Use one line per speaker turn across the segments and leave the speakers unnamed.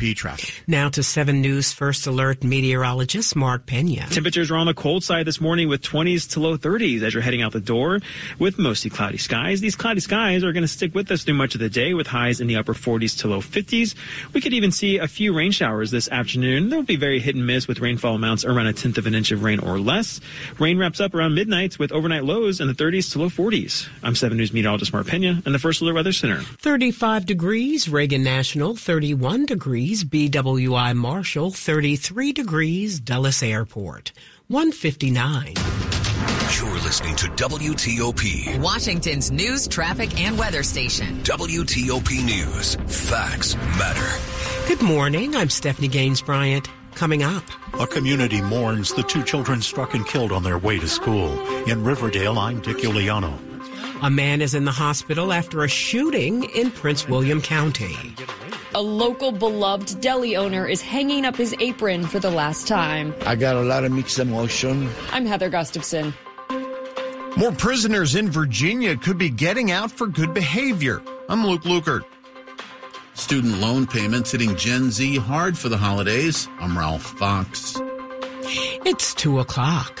traffic.
Now to 7 News First Alert meteorologist Mark Pena.
Temperatures are on the cold side this morning with 20s to low 30s as you're heading out the door with mostly cloudy skies. These cloudy skies are going to stick with us through much of the day with highs in the upper 40s to low 50s. We could even see a few rain showers this afternoon. They'll be very hit and miss with rainfall amounts around a tenth of an inch of rain or less. Rain wraps up around midnight with overnight lows in the 30s to low 40s. I'm 7 News meteorologist Mark Pena in the First Alert Weather Center.
35 degrees, Reagan National, 31 degrees degrees BWI Marshall, 33 degrees Dulles Airport, 159.
You're listening to WTOP,
Washington's news, traffic, and weather station.
WTOP News. Facts matter.
Good morning. I'm Stephanie Gaines Bryant. Coming up.
A community mourns the two children struck and killed on their way to school. In Riverdale, I'm Dick Uliano.
A man is in the hospital after a shooting in Prince William County.
A local beloved deli owner is hanging up his apron for the last time.
I got a lot of mixed emotion.
I'm Heather Gustafson.
More prisoners in Virginia could be getting out for good behavior. I'm Luke Lukert.
Student loan payments hitting Gen Z hard for the holidays. I'm Ralph Fox.
It's two o'clock.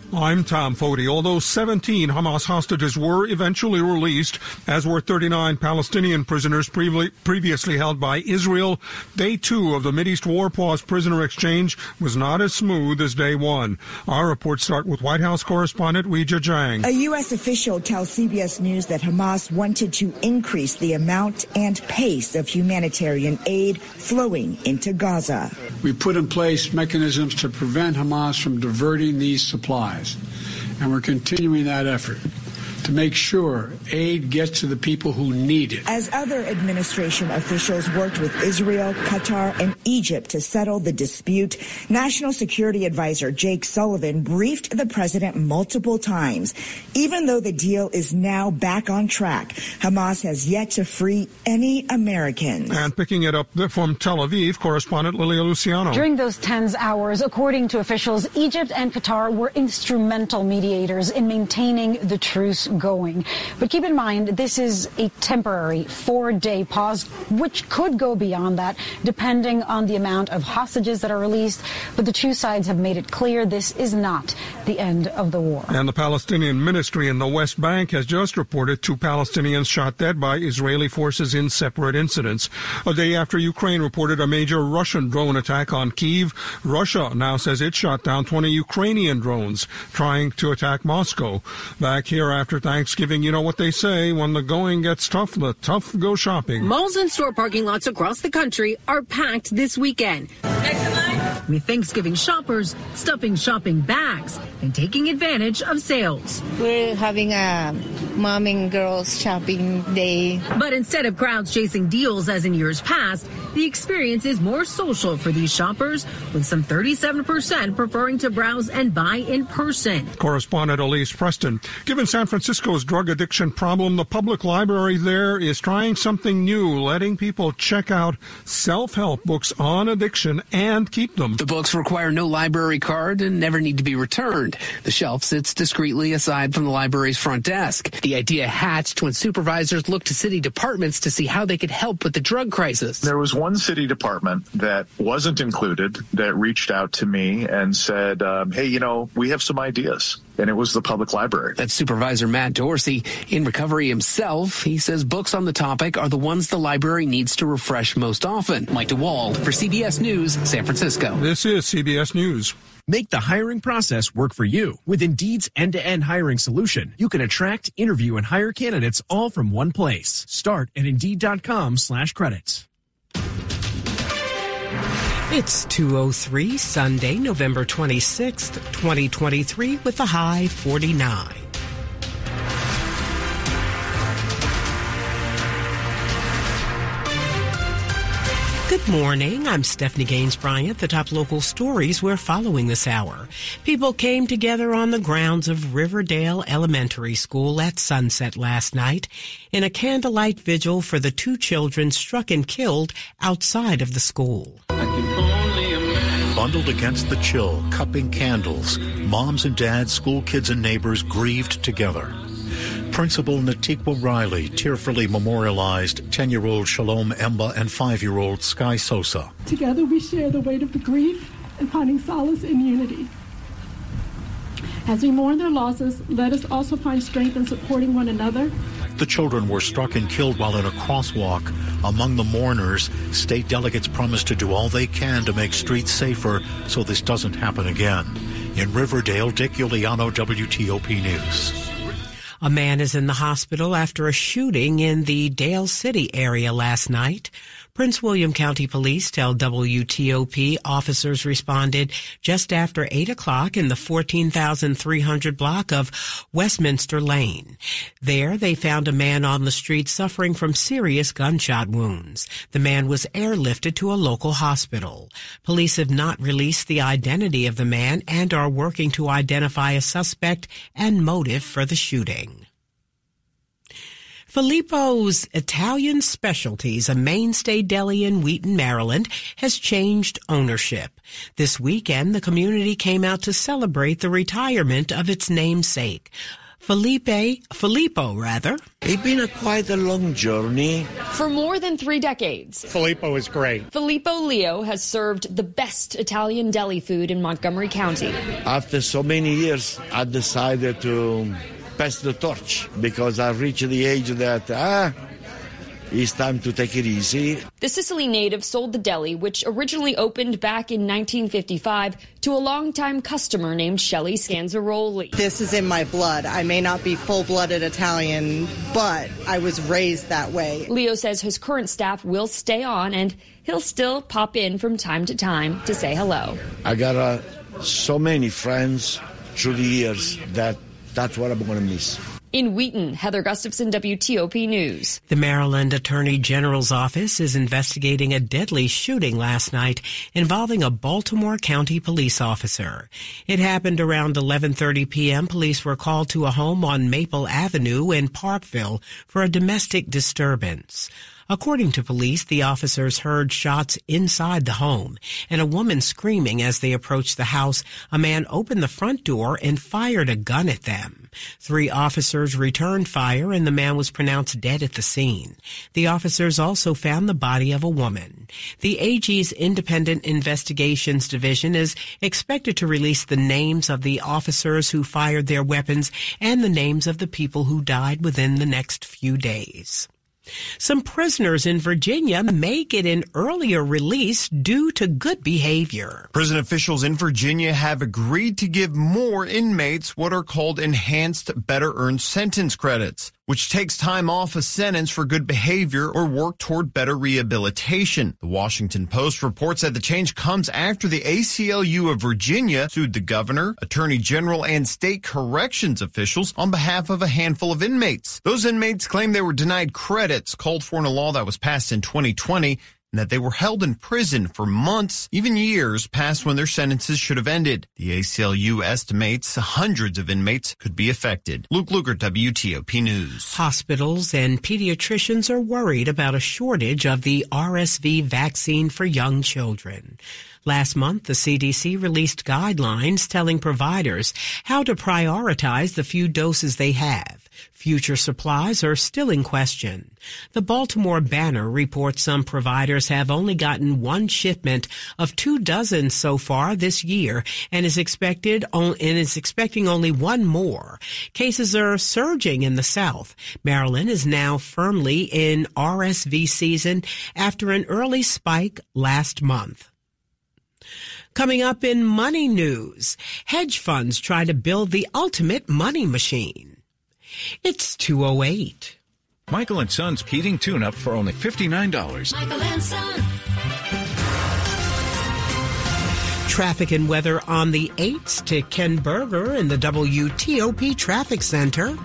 I'm Tom Foti. Although 17 Hamas hostages were eventually released, as were 39 Palestinian prisoners previously held by Israel, day two of the Mideast War Pause prisoner exchange was not as smooth as day one. Our reports start with White House correspondent Weijia Jiang.
A U.S. official tells CBS News that Hamas wanted to increase the amount and pace of humanitarian aid flowing into Gaza.
We put in place mechanisms to prevent Hamas from diverting these supplies And we're continuing that effort to make sure aid gets to the people who need it.
As other administration officials worked with Israel, Qatar, and Egypt to settle the dispute, National Security Advisor Jake Sullivan briefed the president multiple times. Even though the deal is now back on track, Hamas has yet to free any Americans.
And picking it up from Tel Aviv, correspondent Lilia Luciano.
During those tense hours, according to officials, Egypt and Qatar were instrumental mediators in maintaining the truce going. But keep in mind, this is a temporary four-day pause, which could go beyond that, depending on the amount of hostages that are released. But the two sides have made it clear this is not the end of the war.
And the Palestinian ministry in the West Bank has just reported two Palestinians shot dead by Israeli forces in separate incidents. A day after Ukraine reported a major Russian drone attack on Kiev, Russia now says it shot down 20 Ukrainian drones trying to attack Moscow. Back here after Thanksgiving, you know what they say when the going gets tough, the tough go shopping.
Malls and store parking lots across the country are packed this weekend. With Thanksgiving shoppers stuffing shopping bags and taking advantage of sales.
We're having a mom and girls shopping day.
But instead of crowds chasing deals as in years past, the experience is more social for these shoppers, with some 37% preferring to browse and buy in person.
Correspondent Elise Preston. Given San Francisco's drug addiction problem, the public library there is trying something new, letting people check out self help books on addiction and keep them.
The books require no library card and never need to be returned. The shelf sits discreetly aside from the library's front desk. The idea hatched when supervisors looked to city departments to see how they could help with the drug crisis.
There was one city department that wasn't included that reached out to me and said, um, hey, you know, we have some ideas and it was the public library.
That's Supervisor Matt Dorsey. In recovery himself, he says books on the topic are the ones the library needs to refresh most often. Mike DeWald for CBS News, San Francisco.
This is CBS News.
Make the hiring process work for you. With Indeed's end-to-end hiring solution, you can attract, interview, and hire candidates all from one place. Start at Indeed.com slash credits.
It's 203 Sunday, November 26th, 2023 with a high 49. Good morning. I'm Stephanie Gaines Bryant. The top local stories we're following this hour. People came together on the grounds of Riverdale Elementary School at sunset last night in a candlelight vigil for the two children struck and killed outside of the school.
Bundled against the chill, cupping candles, moms and dads, school kids and neighbors grieved together. Principal Natikwa Riley tearfully memorialized 10-year-old Shalom Emba and 5-year-old Sky Sosa.
Together we share the weight of the grief and finding solace in unity. As we mourn their losses, let us also find strength in supporting one another.
The children were struck and killed while in a crosswalk. Among the mourners, state delegates promised to do all they can to make streets safer so this doesn't happen again. In Riverdale, Dick Uliano, WTOP News.
A man is in the hospital after a shooting in the Dale City area last night. Prince William County Police tell WTOP officers responded just after 8 o'clock in the 14,300 block of Westminster Lane. There, they found a man on the street suffering from serious gunshot wounds. The man was airlifted to a local hospital. Police have not released the identity of the man and are working to identify a suspect and motive for the shooting. Filippo's Italian Specialties, a mainstay deli in Wheaton, Maryland, has changed ownership. This weekend, the community came out to celebrate the retirement of its namesake. Felipe, Filippo rather.
It's been a quite a long journey.
For more than three decades,
Filippo is great.
Filippo Leo has served the best Italian deli food in Montgomery County.
After so many years, I decided to pass the torch because I've reached the age that, ah, it's time to take it easy.
The Sicily native sold the deli, which originally opened back in 1955, to a longtime customer named Shelley Scanzaroli.
This is in my blood. I may not be full blooded Italian, but I was raised that way.
Leo says his current staff will stay on and he'll still pop in from time to time to say hello.
I got uh, so many friends through the years that that's what I'm going to miss.
In Wheaton, Heather Gustafson, WTOP News.
The Maryland Attorney General's office is investigating a deadly shooting last night involving a Baltimore County police officer. It happened around 11:30 p.m. Police were called to a home on Maple Avenue in Parkville for a domestic disturbance. According to police, the officers heard shots inside the home and a woman screaming as they approached the house. A man opened the front door and fired a gun at them. Three officers returned fire and the man was pronounced dead at the scene. The officers also found the body of a woman. The AG's Independent Investigations Division is expected to release the names of the officers who fired their weapons and the names of the people who died within the next few days. Some prisoners in Virginia may get an earlier release due to good behavior.
Prison officials in Virginia have agreed to give more inmates what are called enhanced better earned sentence credits, which takes time off a sentence for good behavior or work toward better rehabilitation. The Washington Post reports that the change comes after the ACLU of Virginia sued the governor, attorney general, and state corrections officials on behalf of a handful of inmates. Those inmates claim they were denied credits called for in a law that was passed in 2020 and that they were held in prison for months, even years past when their sentences should have ended. The ACLU estimates hundreds of inmates could be affected. Luke Lukert, WTOP News.
Hospitals and pediatricians are worried about a shortage of the RSV vaccine for young children. Last month, the CDC released guidelines telling providers how to prioritize the few doses they have. Future supplies are still in question. The Baltimore Banner reports some providers have only gotten one shipment of two dozen so far this year and is expected on, and is expecting only one more. Cases are surging in the South. Maryland is now firmly in RSV season after an early spike last month. Coming up in money news, hedge funds try to build the ultimate money machine. It's 208.
Michael and Son's heating tune up for only $59.
Michael and Son.
Traffic and weather on the 8s to Ken Berger in the WTOP Traffic Center.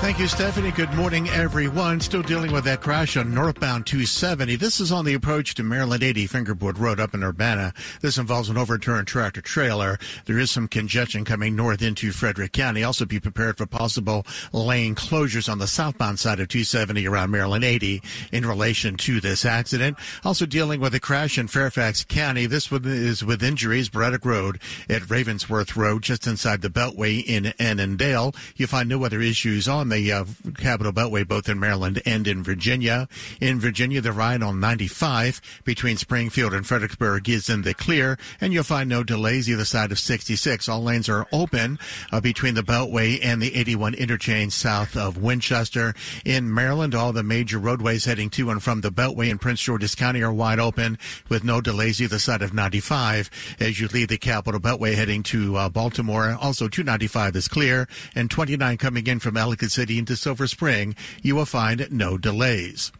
Thank you, Stephanie. Good morning, everyone. Still dealing with that crash on northbound 270. This is on the approach to Maryland 80 Fingerboard Road up in Urbana. This involves an overturned tractor trailer. There is some congestion coming north into Frederick County. Also be prepared for possible lane closures on the southbound side of 270 around Maryland 80 in relation to this accident. Also dealing with a crash in Fairfax County. This one is with injuries. Braddock Road at Ravensworth Road, just inside the Beltway in Annandale. You find no other issues on the uh, Capital Beltway, both in Maryland and in Virginia. In Virginia, the ride on 95 between Springfield and Fredericksburg is in the clear, and you'll find no delays either side of 66. All lanes are open uh, between the Beltway and the 81 interchange south of Winchester. In Maryland, all the major roadways heading to and from the Beltway in Prince George's County are wide open with no delays either side of 95 as you leave the Capital Beltway heading to uh, Baltimore. Also, 295 is clear, and 29 coming in from Ellicott City into Silver Spring, you will find no delays.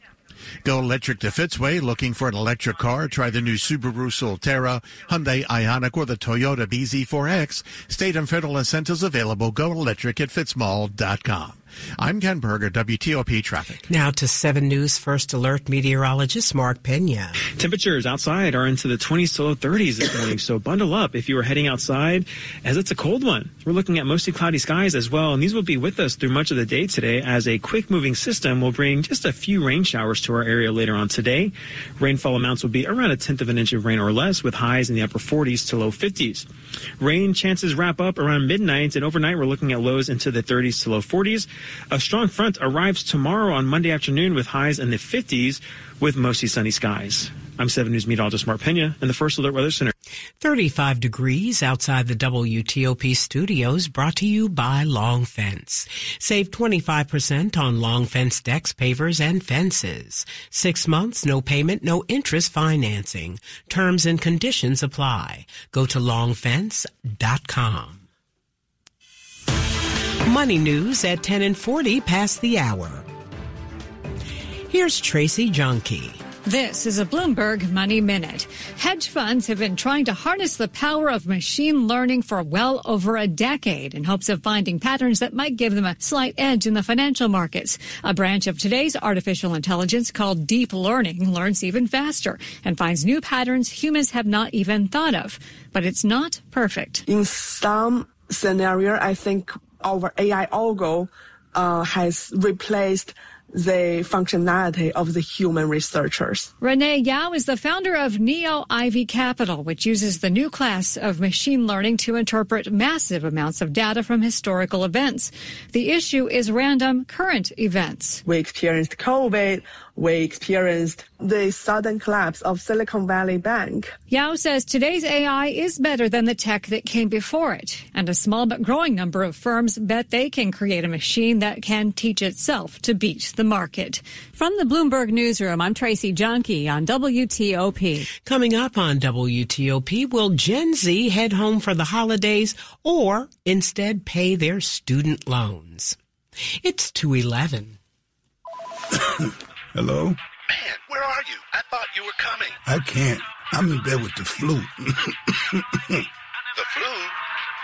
Go electric to Fitzway. Looking for an electric car? Try the new Subaru Solterra, Hyundai Ioniq, or the Toyota BZ4X. State and federal incentives available. Go electric at fitzmall.com. I'm Ken Berger, WTOP Traffic.
Now to 7 News First Alert meteorologist Mark Pena.
Temperatures outside are into the 20s to low 30s this morning, so bundle up if you are heading outside as it's a cold one. We're looking at mostly cloudy skies as well, and these will be with us through much of the day today as a quick moving system will bring just a few rain showers to our area later on today. Rainfall amounts will be around a tenth of an inch of rain or less with highs in the upper 40s to low 50s. Rain chances wrap up around midnight, and overnight we're looking at lows into the 30s to low 40s. A strong front arrives tomorrow on Monday afternoon with highs in the 50s with mostly sunny skies. I'm 7 News meteorologist Mark Pena in the First Alert Weather Center.
35 degrees outside the WTOP studios brought to you by Long Fence. Save 25% on Long Fence decks, pavers, and fences. Six months, no payment, no interest financing. Terms and conditions apply. Go to longfence.com. Money news at 10 and 40 past the hour. Here's Tracy Junkie.
This is a Bloomberg Money Minute. Hedge funds have been trying to harness the power of machine learning for well over a decade in hopes of finding patterns that might give them a slight edge in the financial markets. A branch of today's artificial intelligence called deep learning learns even faster and finds new patterns humans have not even thought of. But it's not perfect.
In some scenario, I think our AI algo uh, has replaced the functionality of the human researchers.
Renee Yao is the founder of Neo Ivy Capital, which uses the new class of machine learning to interpret massive amounts of data from historical events. The issue is random current events.
We experienced COVID. We experienced the sudden collapse of Silicon Valley Bank.
Yao says today's AI is better than the tech that came before it, and a small but growing number of firms bet they can create a machine that can teach itself to beat the market. From the Bloomberg Newsroom, I'm Tracy Junkie on WTOP.
Coming up on WTOP, will Gen Z head home for the holidays or instead pay their student loans? It's 211.
Hello?
Man, where are you? I thought you were coming.
I can't. I'm in bed with the flu.
the flu?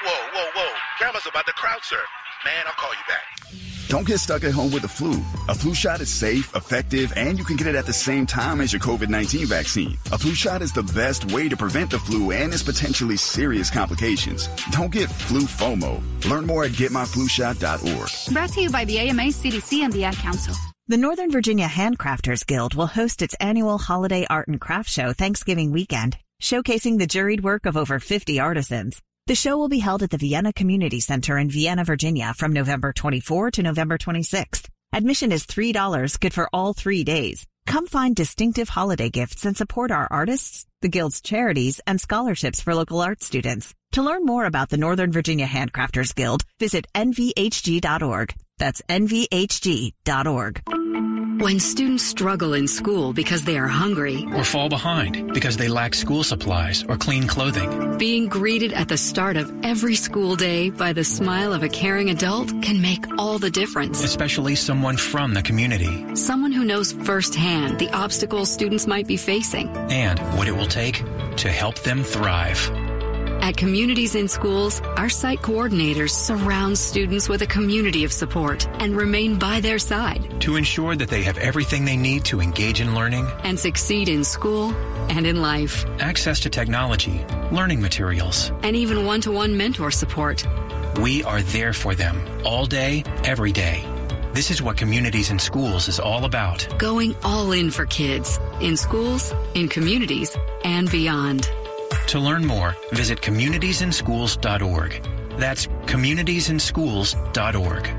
Whoa, whoa, whoa. Grandma's about to crowd surf. Man, I'll call you back.
Don't get stuck at home with the flu. A flu shot is safe, effective, and you can get it at the same time as your COVID 19 vaccine. A flu shot is the best way to prevent the flu and its potentially serious complications. Don't get flu FOMO. Learn more at getmyflushot.org.
Brought to you by the AMA, CDC, and the Ad Council.
The Northern Virginia Handcrafters Guild will host its annual holiday art and craft show Thanksgiving weekend, showcasing the juried work of over 50 artisans. The show will be held at the Vienna Community Center in Vienna, Virginia from November 24 to November 26th. Admission is $3, good for all three days. Come find distinctive holiday gifts and support our artists, the Guild's charities, and scholarships for local art students. To learn more about the Northern Virginia Handcrafters Guild, visit nvhg.org. That's nvhg.org.
When students struggle in school because they are hungry,
or fall behind because they lack school supplies or clean clothing,
being greeted at the start of every school day by the smile of a caring adult can make all the difference.
Especially someone from the community.
Someone who knows firsthand the obstacles students might be facing
and what it will take to help them thrive.
At Communities in Schools, our site coordinators surround students with a community of support and remain by their side
to ensure that they have everything they need to engage in learning
and succeed in school and in life.
Access to technology, learning materials,
and even one to one mentor support.
We are there for them all day, every day. This is what Communities in Schools is all about.
Going all in for kids, in schools, in communities, and beyond.
To learn more, visit communitiesinschools.org. That's communitiesinschools.org.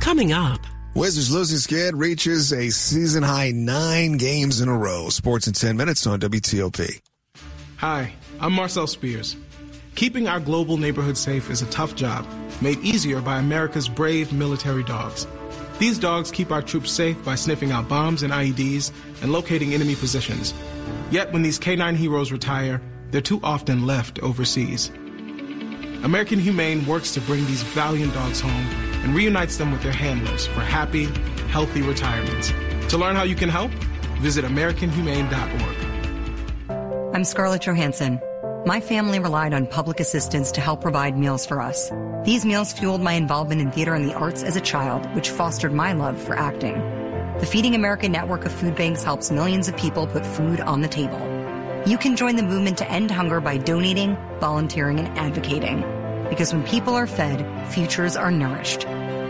Coming up.
Wizards losing skid reaches a season high nine games in a row. Sports in 10 minutes on WTOP.
Hi, I'm Marcel Spears. Keeping our global neighborhood safe is a tough job, made easier by America's brave military dogs. These dogs keep our troops safe by sniffing out bombs and IEDs and locating enemy positions. Yet when these canine heroes retire, they're too often left overseas. American Humane works to bring these valiant dogs home and reunites them with their handlers for happy, healthy retirements. To learn how you can help, visit AmericanHumane.org.
I'm Scarlett Johansson. My family relied on public assistance to help provide meals for us. These meals fueled my involvement in theater and the arts as a child, which fostered my love for acting. The Feeding America network of food banks helps millions of people put food on the table. You can join the movement to end hunger by donating, volunteering, and advocating. Because when people are fed, futures are nourished.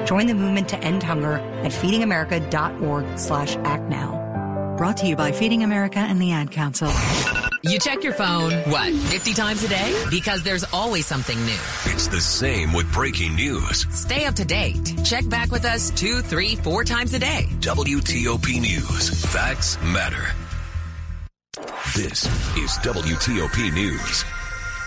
Join the movement to end hunger at feedingamerica.org slash act now.
Brought to you by Feeding America and the Ad Council.
You check your phone, what, 50 times a day? Because there's always something new.
It's the same with breaking news.
Stay up to date. Check back with us two, three, four times a day.
WTOP News. Facts matter. This is WTOP News.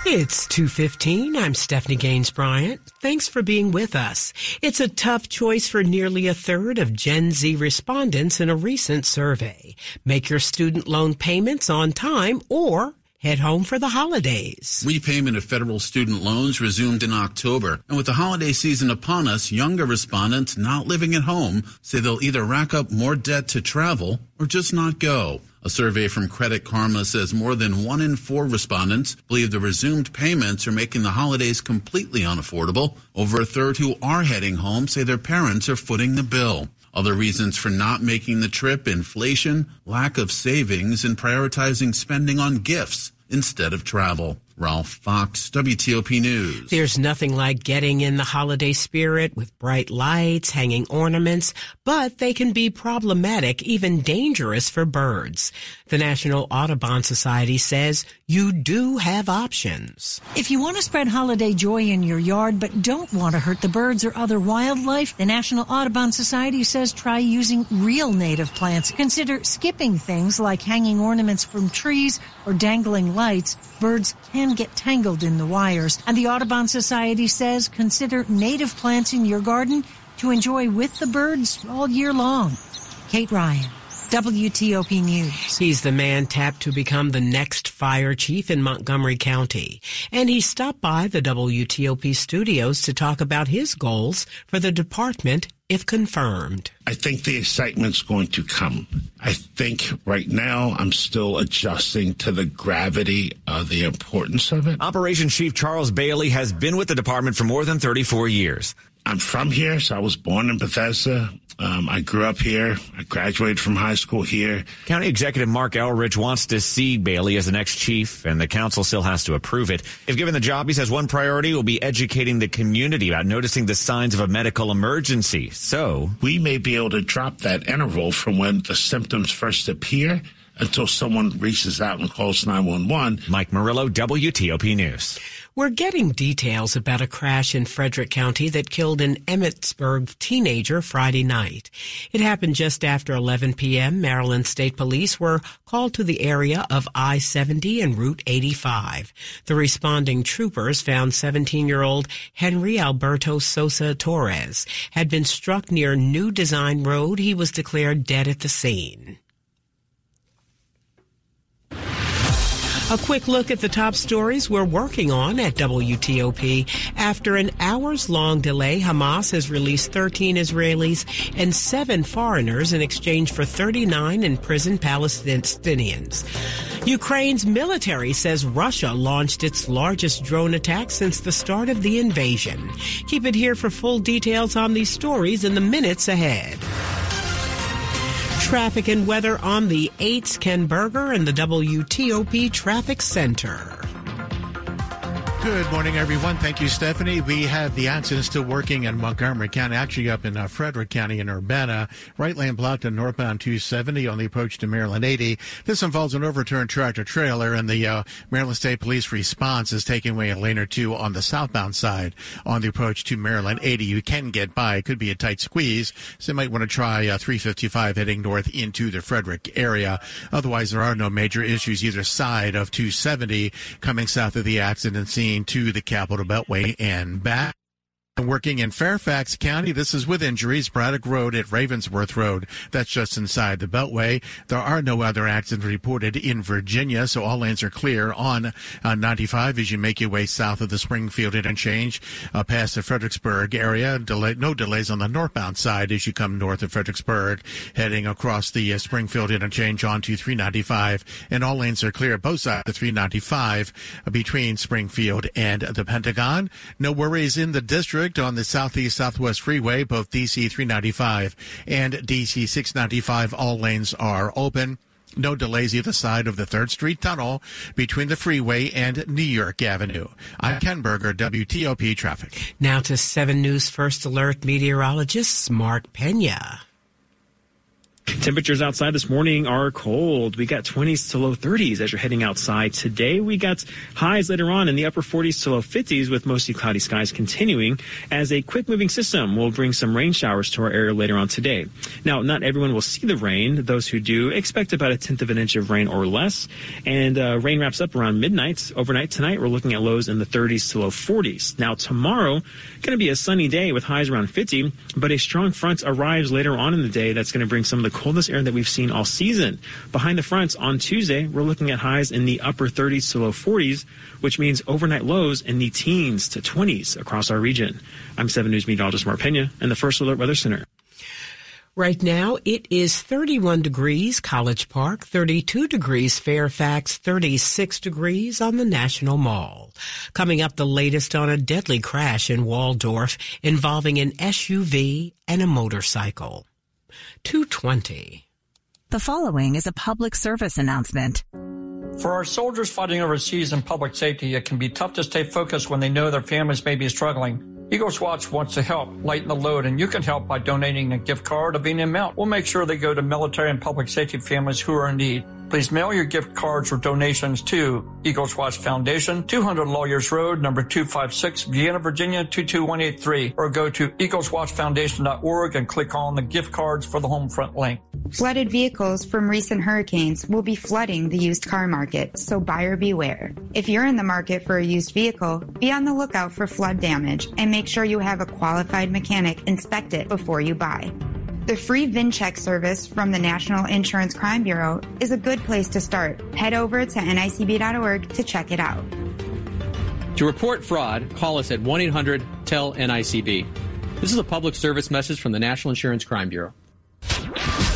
It's 2:15. I'm Stephanie Gaines Bryant. Thanks for being with us. It's a tough choice for nearly a third of Gen Z respondents in a recent survey. Make your student loan payments on time or head home for the holidays.
Repayment of federal student loans resumed in October, and with the holiday season upon us, younger respondents not living at home say they'll either rack up more debt to travel or just not go. A survey from Credit Karma says more than one in four respondents believe the resumed payments are making the holidays completely unaffordable. Over a third who are heading home say their parents are footing the bill. Other reasons for not making the trip inflation, lack of savings, and prioritizing spending on gifts instead of travel. Ralph Fox, WTOP News.
There's nothing like getting in the holiday spirit with bright lights, hanging ornaments, but they can be problematic, even dangerous for birds. The National Audubon Society says you do have options.
If you want to spread holiday joy in your yard but don't want to hurt the birds or other wildlife, the National Audubon Society says try using real native plants. Consider skipping things like hanging ornaments from trees or dangling lights. Birds can get tangled in the wires. And the Audubon Society says consider native plants in your garden to enjoy with the birds all year long. Kate Ryan. WTOP News.
He's the man tapped to become the next fire chief in Montgomery County. And he stopped by the WTOP studios to talk about his goals for the department if confirmed.
I think the excitement's going to come. I think right now I'm still adjusting to the gravity of the importance of it.
Operation Chief Charles Bailey has been with the department for more than 34 years.
I'm from here, so I was born in Bethesda. Um, I grew up here. I graduated from high school here.
County Executive Marc Elrich wants to see Bailey as the next chief, and the council still has to approve it. If given the job, he says one priority will be educating the community about noticing the signs of a medical emergency. So
we may be able to drop that interval from when the symptoms first appear until someone reaches out and calls 911.
Mike Murillo, WTOP News.
We're getting details about a crash in Frederick County that killed an Emmitsburg teenager Friday night. It happened just after 11 p.m. Maryland State Police were called to the area of I-70 and Route 85. The responding troopers found 17-year-old Henry Alberto Sosa Torres had been struck near New Design Road. He was declared dead at the scene. A quick look at the top stories we're working on at WTOP. After an hours long delay, Hamas has released 13 Israelis and seven foreigners in exchange for 39 imprisoned Palestinians. Ukraine's military says Russia launched its largest drone attack since the start of the invasion. Keep it here for full details on these stories in the minutes ahead. Traffic and weather on the 8s Ken Berger and the WTOP Traffic Center.
Good morning, everyone. Thank you, Stephanie. We have the accident still working in Montgomery County, actually up in uh, Frederick County in Urbana. Right lane blocked on northbound 270 on the approach to Maryland 80. This involves an overturned tractor trailer, and the uh, Maryland State Police response is taking away a lane or two on the southbound side on the approach to Maryland 80. You can get by. It could be a tight squeeze, so you might want to try uh, 355 heading north into the Frederick area. Otherwise, there are no major issues either side of 270 coming south of the accident scene to the Capital Beltway and back. Working in Fairfax County, this is with injuries. Braddock Road at Ravensworth Road. That's just inside the Beltway. There are no other accidents reported in Virginia, so all lanes are clear on uh, 95 as you make your way south of the Springfield interchange uh, past the Fredericksburg area. Delay, no delays on the northbound side as you come north of Fredericksburg, heading across the uh, Springfield interchange onto 395. And all lanes are clear both sides of 395 uh, between Springfield and the Pentagon. No worries in the district on the Southeast Southwest Freeway, both DC 395 and DC 695. All lanes are open. No delays either side of the 3rd Street Tunnel between the freeway and New York Avenue. I'm Ken Berger, WTOP Traffic.
Now to 7 News First Alert meteorologist Mark Pena.
Temperatures outside this morning are cold. We got 20s to low 30s as you're heading outside. Today we got highs later on in the upper 40s to low 50s with mostly cloudy skies continuing as a quick moving system will bring some rain showers to our area later on today. Now, not everyone will see the rain. Those who do expect about a tenth of an inch of rain or less. And uh, rain wraps up around midnight. Overnight tonight, we're looking at lows in the 30s to low 40s. Now, tomorrow, going to be a sunny day with highs around 50, but a strong front arrives later on in the day that's going to bring some of the coldest air that we've seen all season. Behind the fronts on Tuesday, we're looking at highs in the upper 30s to low 40s, which means overnight lows in the teens to 20s across our region. I'm 7 News meteorologist Mark Pena in the First Alert Weather Center.
Right now, it is 31 degrees College Park, 32 degrees Fairfax, 36 degrees on the National Mall. Coming up, the latest on a deadly crash in Waldorf involving an SUV and a motorcycle. 220.
The following is a public service announcement.
For our soldiers fighting overseas in public safety, it can be tough to stay focused when they know their families may be struggling. Eagles Watch wants to help lighten the load, and you can help by donating a gift card of any amount. We'll make sure they go to military and public safety families who are in need. Please mail your gift cards or donations to Eagles Watch Foundation, 200 Lawyers Road, number 256, Vienna, Virginia, 22183, or go to eagleswatchfoundation.org and click on the gift cards for the home front link.
Flooded vehicles from recent hurricanes will be flooding the used car market, so buyer beware. If you're in the market for a used vehicle, be on the lookout for flood damage and make sure you have a qualified mechanic inspect it before you buy. The free VinCheck service from the National Insurance Crime Bureau is a good place to start. Head over to nicb.org to check it out.
To report fraud, call us at 1 800 TELL NICB. This is a public service message from the National Insurance Crime Bureau.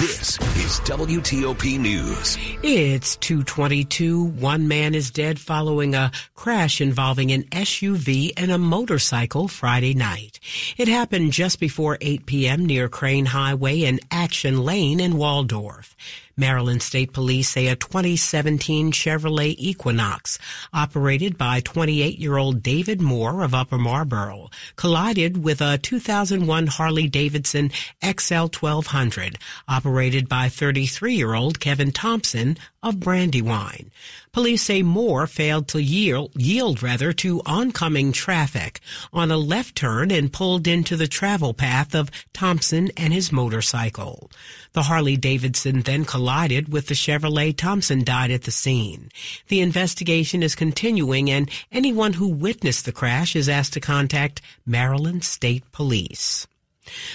This is WTOP News.
It's 222. One man is dead following a crash involving an SUV and a motorcycle Friday night. It happened just before 8 p.m. near Crane Highway and Action Lane in Waldorf. Maryland State Police say a 2017 Chevrolet Equinox, operated by 28-year-old David Moore of Upper Marlboro, collided with a 2001 Harley Davidson XL 1200, operated by 33-year-old Kevin Thompson of Brandywine. Police say Moore failed to yield, yield rather to oncoming traffic on a left turn and pulled into the travel path of Thompson and his motorcycle. The Harley Davidson then collided with the Chevrolet. Thompson died at the scene. The investigation is continuing and anyone who witnessed the crash is asked to contact Maryland State Police.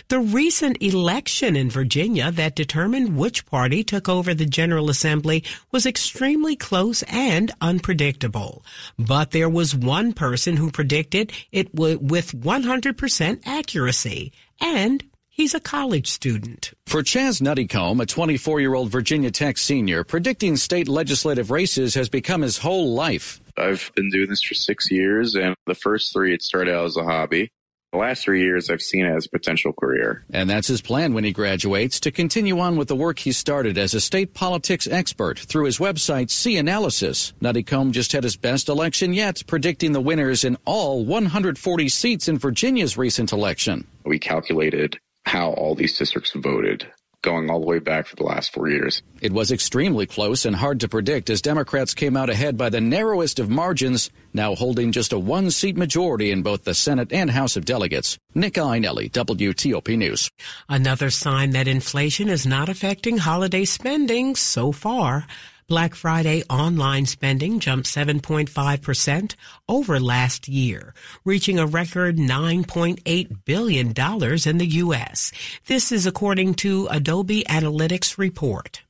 The recent election in Virginia that determined which party took over the General Assembly was extremely close and unpredictable. But there was one person who predicted it with 100% accuracy, and He's a college student.
For Chaz Nuttycombe, a 24 year old Virginia Tech senior, predicting state legislative races has become his whole life.
I've been doing this for six years, and the first three, it started out as a hobby. The last three years, I've seen it as a potential career.
And that's his plan when he graduates to continue on with the work he started as a state politics expert through his website, CNalysis. Nutty Nuttycombe just had his best election yet, predicting the winners in all 140 seats in Virginia's recent election.
We calculated how all these districts voted going all the way back for the last four years.
It was extremely close and hard to predict as Democrats came out ahead by the narrowest of margins, now holding just a one seat majority in both the Senate and House of Delegates. Nick Iannelli, WTOP News.
Another sign that inflation is not affecting holiday spending so far. Black Friday online spending jumped 7.5% over last year, reaching a record $9.8 billion in the U.S. This is according to Adobe Analytics report.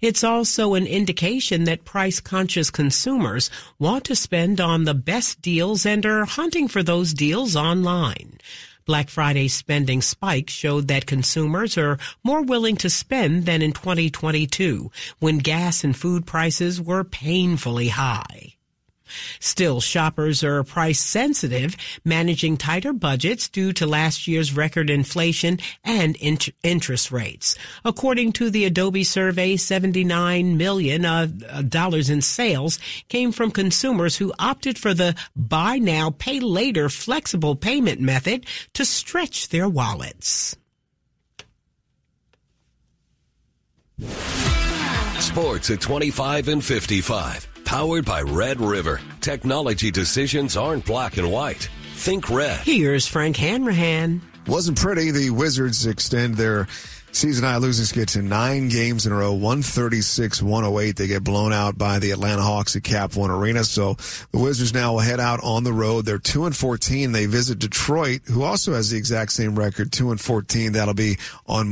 It's also an indication that price conscious consumers want to spend on the best deals and are hunting for those deals online. Black Friday spending spike showed that consumers are more willing to spend than in 2022 when gas and food prices were painfully high. Still, shoppers are price sensitive, managing tighter budgets due to last year's record inflation and int- interest rates. According to the Adobe survey, 79 million uh, dollars in sales came from consumers who opted for the buy now, pay later flexible payment method to stretch their wallets.
Sports at 25 and 55. Powered by Red River. Technology decisions aren't black and white. Think red.
Here's Frank Hanrahan.
Wasn't pretty. The Wizards extend their season high losing skid to nine games in a row, 136 108. They get blown out by the Atlanta Hawks at Cap One Arena. So the Wizards now will head out on the road. They're 2 and 14. They visit Detroit, who also has the exact same record, 2 and 14. That'll be on